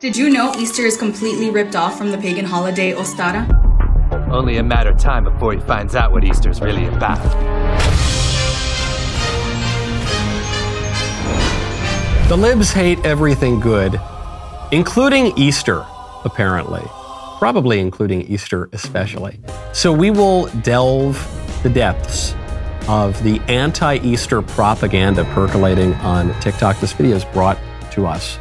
Did you know Easter is completely ripped off from the pagan holiday Ostara? Only a matter of time before he finds out what Easter's really about. The libs hate everything good, including Easter, apparently. Probably including Easter especially. So we will delve the depths of the anti Easter propaganda percolating on TikTok. This video is brought to us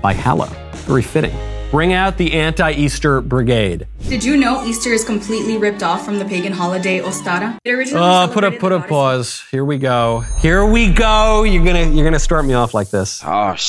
by Hallow. Very fitting. Bring out the anti Easter brigade. Did you know Easter is completely ripped off from the pagan holiday Ostara? It originally Oh, put a put a pause. Here we go. Here we go. You're gonna you're gonna start me off like this. Ah, oh, sh-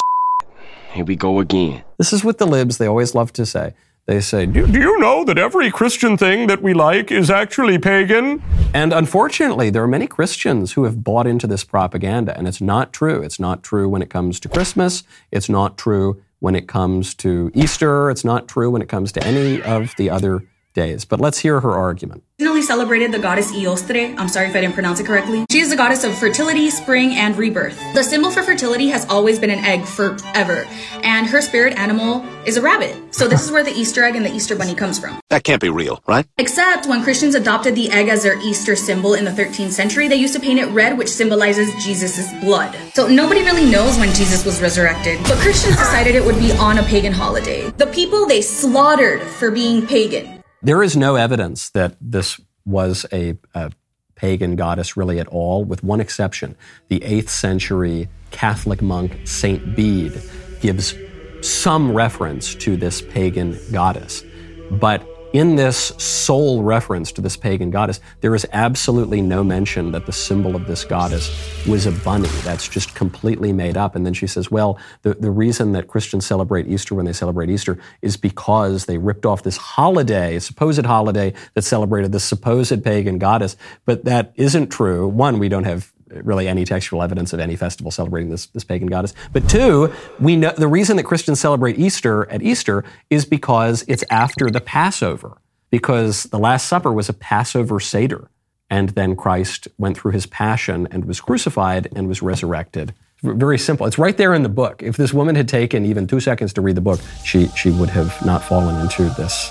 here we go again. This is what the libs they always love to say. They say, do, do you know that every Christian thing that we like is actually pagan? And unfortunately, there are many Christians who have bought into this propaganda, and it's not true. It's not true when it comes to Christmas. It's not true when it comes to Easter. It's not true when it comes to any of the other days. But let's hear her argument. Originally celebrated the goddess Iostre. I'm sorry if I didn't pronounce it correctly. She is the goddess of fertility, spring, and rebirth. The symbol for fertility has always been an egg forever, and her spirit animal is a rabbit. So this is where the Easter egg and the Easter bunny comes from. That can't be real, right? Except when Christians adopted the egg as their Easter symbol in the 13th century, they used to paint it red, which symbolizes Jesus' blood. So nobody really knows when Jesus was resurrected, but Christians decided it would be on a pagan holiday. The people they slaughtered for being pagan. There is no evidence that this was a, a pagan goddess really at all, with one exception. The 8th century Catholic monk Saint Bede gives some reference to this pagan goddess. But in this sole reference to this pagan goddess, there is absolutely no mention that the symbol of this goddess was a bunny. That's just completely made up. And then she says, well, the, the reason that Christians celebrate Easter when they celebrate Easter is because they ripped off this holiday, supposed holiday that celebrated this supposed pagan goddess. But that isn't true. One, we don't have really any textual evidence of any festival celebrating this, this pagan goddess. But two, we know the reason that Christians celebrate Easter at Easter is because it's after the Passover, because the Last Supper was a Passover Seder. And then Christ went through his passion and was crucified and was resurrected. Very simple. It's right there in the book. If this woman had taken even two seconds to read the book, she, she would have not fallen into this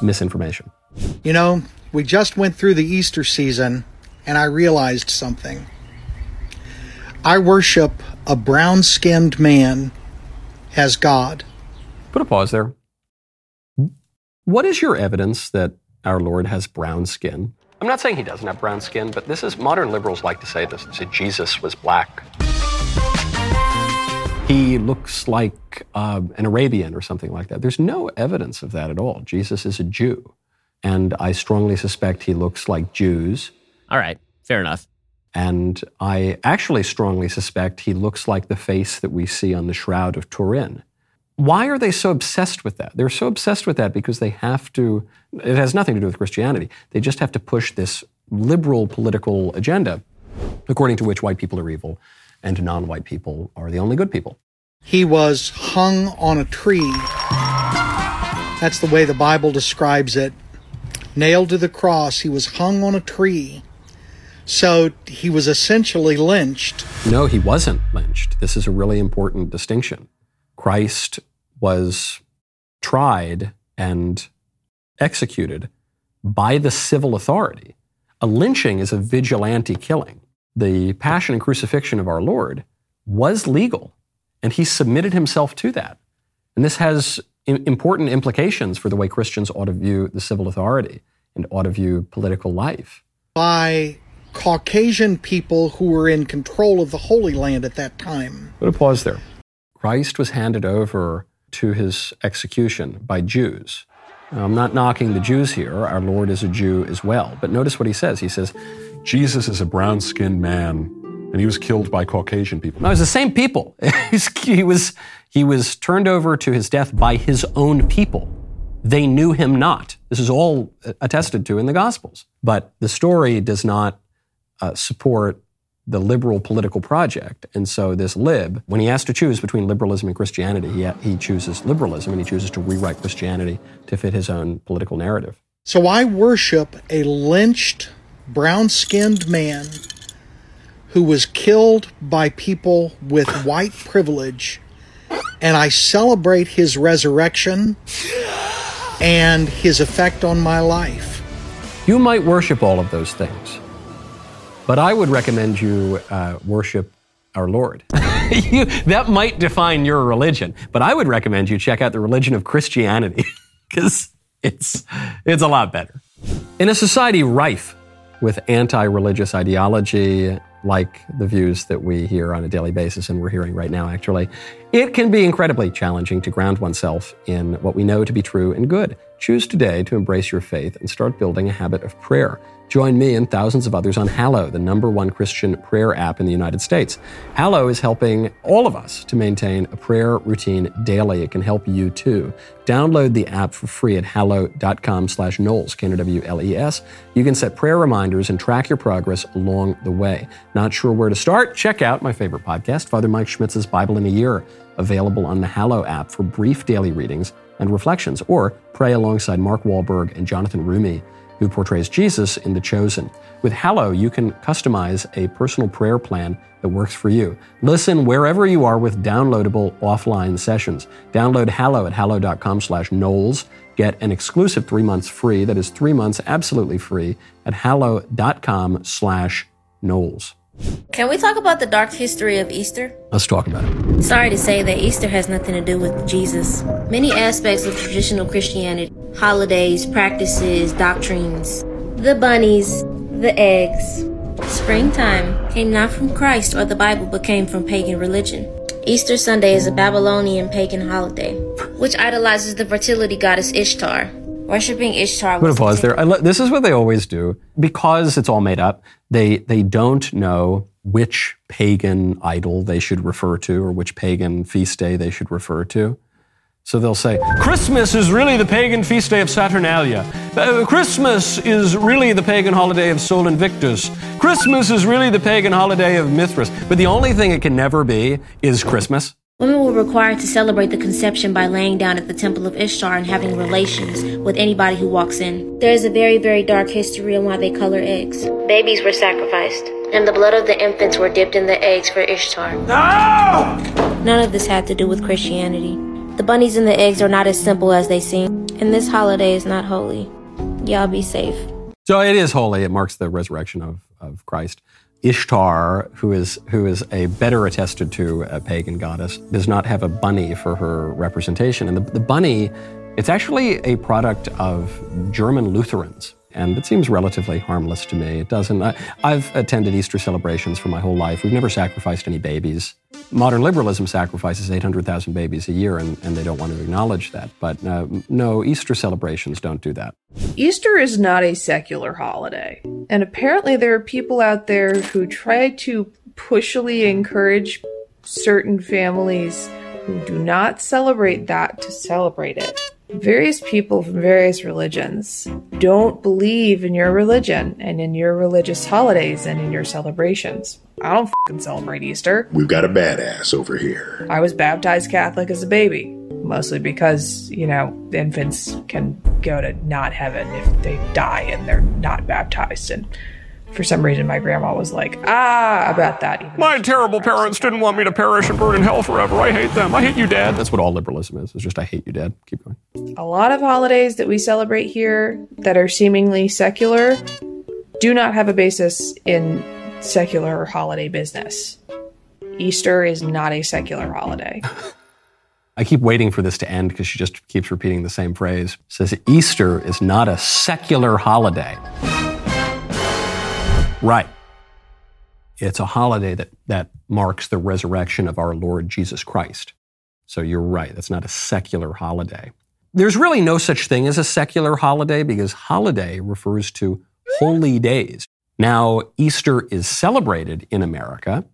misinformation. You know, we just went through the Easter season and I realized something. I worship a brown skinned man as God. Put a pause there. What is your evidence that our Lord has brown skin? I'm not saying he doesn't have brown skin, but this is modern liberals like to say this. Say Jesus was black. He looks like uh, an Arabian or something like that. There's no evidence of that at all. Jesus is a Jew. And I strongly suspect he looks like Jews. All right, fair enough. And I actually strongly suspect he looks like the face that we see on the Shroud of Turin. Why are they so obsessed with that? They're so obsessed with that because they have to, it has nothing to do with Christianity. They just have to push this liberal political agenda, according to which white people are evil and non white people are the only good people. He was hung on a tree. That's the way the Bible describes it. Nailed to the cross, he was hung on a tree. So he was essentially lynched. No, he wasn't lynched. This is a really important distinction. Christ was tried and executed by the civil authority. A lynching is a vigilante killing. The passion and crucifixion of our Lord was legal, and he submitted himself to that. And this has important implications for the way Christians ought to view the civil authority and ought to view political life. by Caucasian people who were in control of the Holy Land at that time. Put a pause there. Christ was handed over to his execution by Jews. Now, I'm not knocking the Jews here. Our Lord is a Jew as well. But notice what he says. He says, Jesus is a brown skinned man, and he was killed by Caucasian people. no, was the same people. He, was, he was turned over to his death by his own people. They knew him not. This is all attested to in the Gospels. But the story does not uh, support the liberal political project. And so this lib, when he has to choose between liberalism and Christianity, he, he chooses liberalism and he chooses to rewrite Christianity to fit his own political narrative. So I worship a lynched, brown skinned man who was killed by people with white privilege and I celebrate his resurrection and his effect on my life. You might worship all of those things, but I would recommend you uh, worship our Lord. you, that might define your religion, but I would recommend you check out the religion of Christianity because it's, it's a lot better. In a society rife with anti religious ideology, like the views that we hear on a daily basis, and we're hearing right now, actually, it can be incredibly challenging to ground oneself in what we know to be true and good. Choose today to embrace your faith and start building a habit of prayer. Join me and thousands of others on Hallow, the number one Christian prayer app in the United States. Hallow is helping all of us to maintain a prayer routine daily. It can help you too. Download the app for free at hallow.com slash Knowles, K-N-O-W-L-E-S. You can set prayer reminders and track your progress along the way. Not sure where to start? Check out my favorite podcast, Father Mike Schmitz's Bible in a Year, available on the Hallow app for brief daily readings and reflections, or pray alongside Mark Wahlberg and Jonathan Roumie who portrays Jesus in The Chosen. With Hallow, you can customize a personal prayer plan that works for you. Listen wherever you are with downloadable offline sessions. Download Hallow at hallow.com slash Knowles. Get an exclusive three months free. That is three months absolutely free at hallow.com slash Knowles. Can we talk about the dark history of Easter? Let's talk about it. Sorry to say that Easter has nothing to do with Jesus. Many aspects of traditional Christianity, holidays, practices, doctrines, the bunnies, the eggs, springtime came not from Christ or the Bible but came from pagan religion. Easter Sunday is a Babylonian pagan holiday, which idolizes the fertility goddess Ishtar. Worshipping Ishtar I'm going was to pause there. I this is what they always do. Because it's all made up, they, they don't know which pagan idol they should refer to or which pagan feast day they should refer to. So they'll say, Christmas is really the pagan feast day of Saturnalia. Uh, Christmas is really the pagan holiday of Sol Invictus. Christmas is really the pagan holiday of Mithras. But the only thing it can never be is Christmas. Women were required to celebrate the conception by laying down at the temple of Ishtar and having relations with anybody who walks in. There is a very, very dark history on why they color eggs. Babies were sacrificed, and the blood of the infants were dipped in the eggs for Ishtar. No! None of this had to do with Christianity. The bunnies and the eggs are not as simple as they seem, and this holiday is not holy. Y'all be safe. So it is holy. It marks the resurrection of, of Christ. Ishtar, who is who is a better attested to a pagan goddess, does not have a bunny for her representation. And the, the bunny, it's actually a product of German Lutherans. And it seems relatively harmless to me. It doesn't. I, I've attended Easter celebrations for my whole life. We've never sacrificed any babies. Modern liberalism sacrifices 800,000 babies a year, and, and they don't want to acknowledge that. But uh, no, Easter celebrations don't do that. Easter is not a secular holiday. And apparently, there are people out there who try to pushily encourage certain families who do not celebrate that to celebrate it. Various people from various religions don't believe in your religion and in your religious holidays and in your celebrations. I don't fing celebrate Easter. We've got a badass over here. I was baptized Catholic as a baby, mostly because, you know, infants can go to not heaven if they die and they're not baptized. And for some reason, my grandma was like, ah, about that. My terrible parents didn't want me to perish and burn in hell forever. I hate them. I hate you, Dad. That's what all liberalism is. It's just I hate you, Dad. Keep going. A lot of holidays that we celebrate here that are seemingly secular do not have a basis in secular holiday business. Easter is not a secular holiday. I keep waiting for this to end because she just keeps repeating the same phrase. Says Easter is not a secular holiday. Right. It's a holiday that, that marks the resurrection of our Lord Jesus Christ. So you're right. That's not a secular holiday. There's really no such thing as a secular holiday because holiday refers to holy days. Now, Easter is celebrated in America.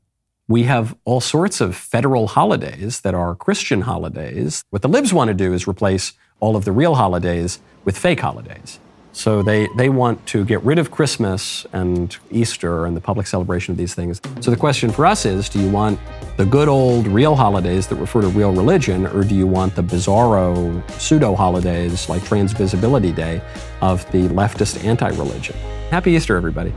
We have all sorts of federal holidays that are Christian holidays. What the libs want to do is replace all of the real holidays with fake holidays. So they, they want to get rid of Christmas and Easter and the public celebration of these things. So the question for us is do you want the good old real holidays that refer to real religion, or do you want the bizarro pseudo holidays like Trans Visibility Day of the leftist anti religion? Happy Easter, everybody.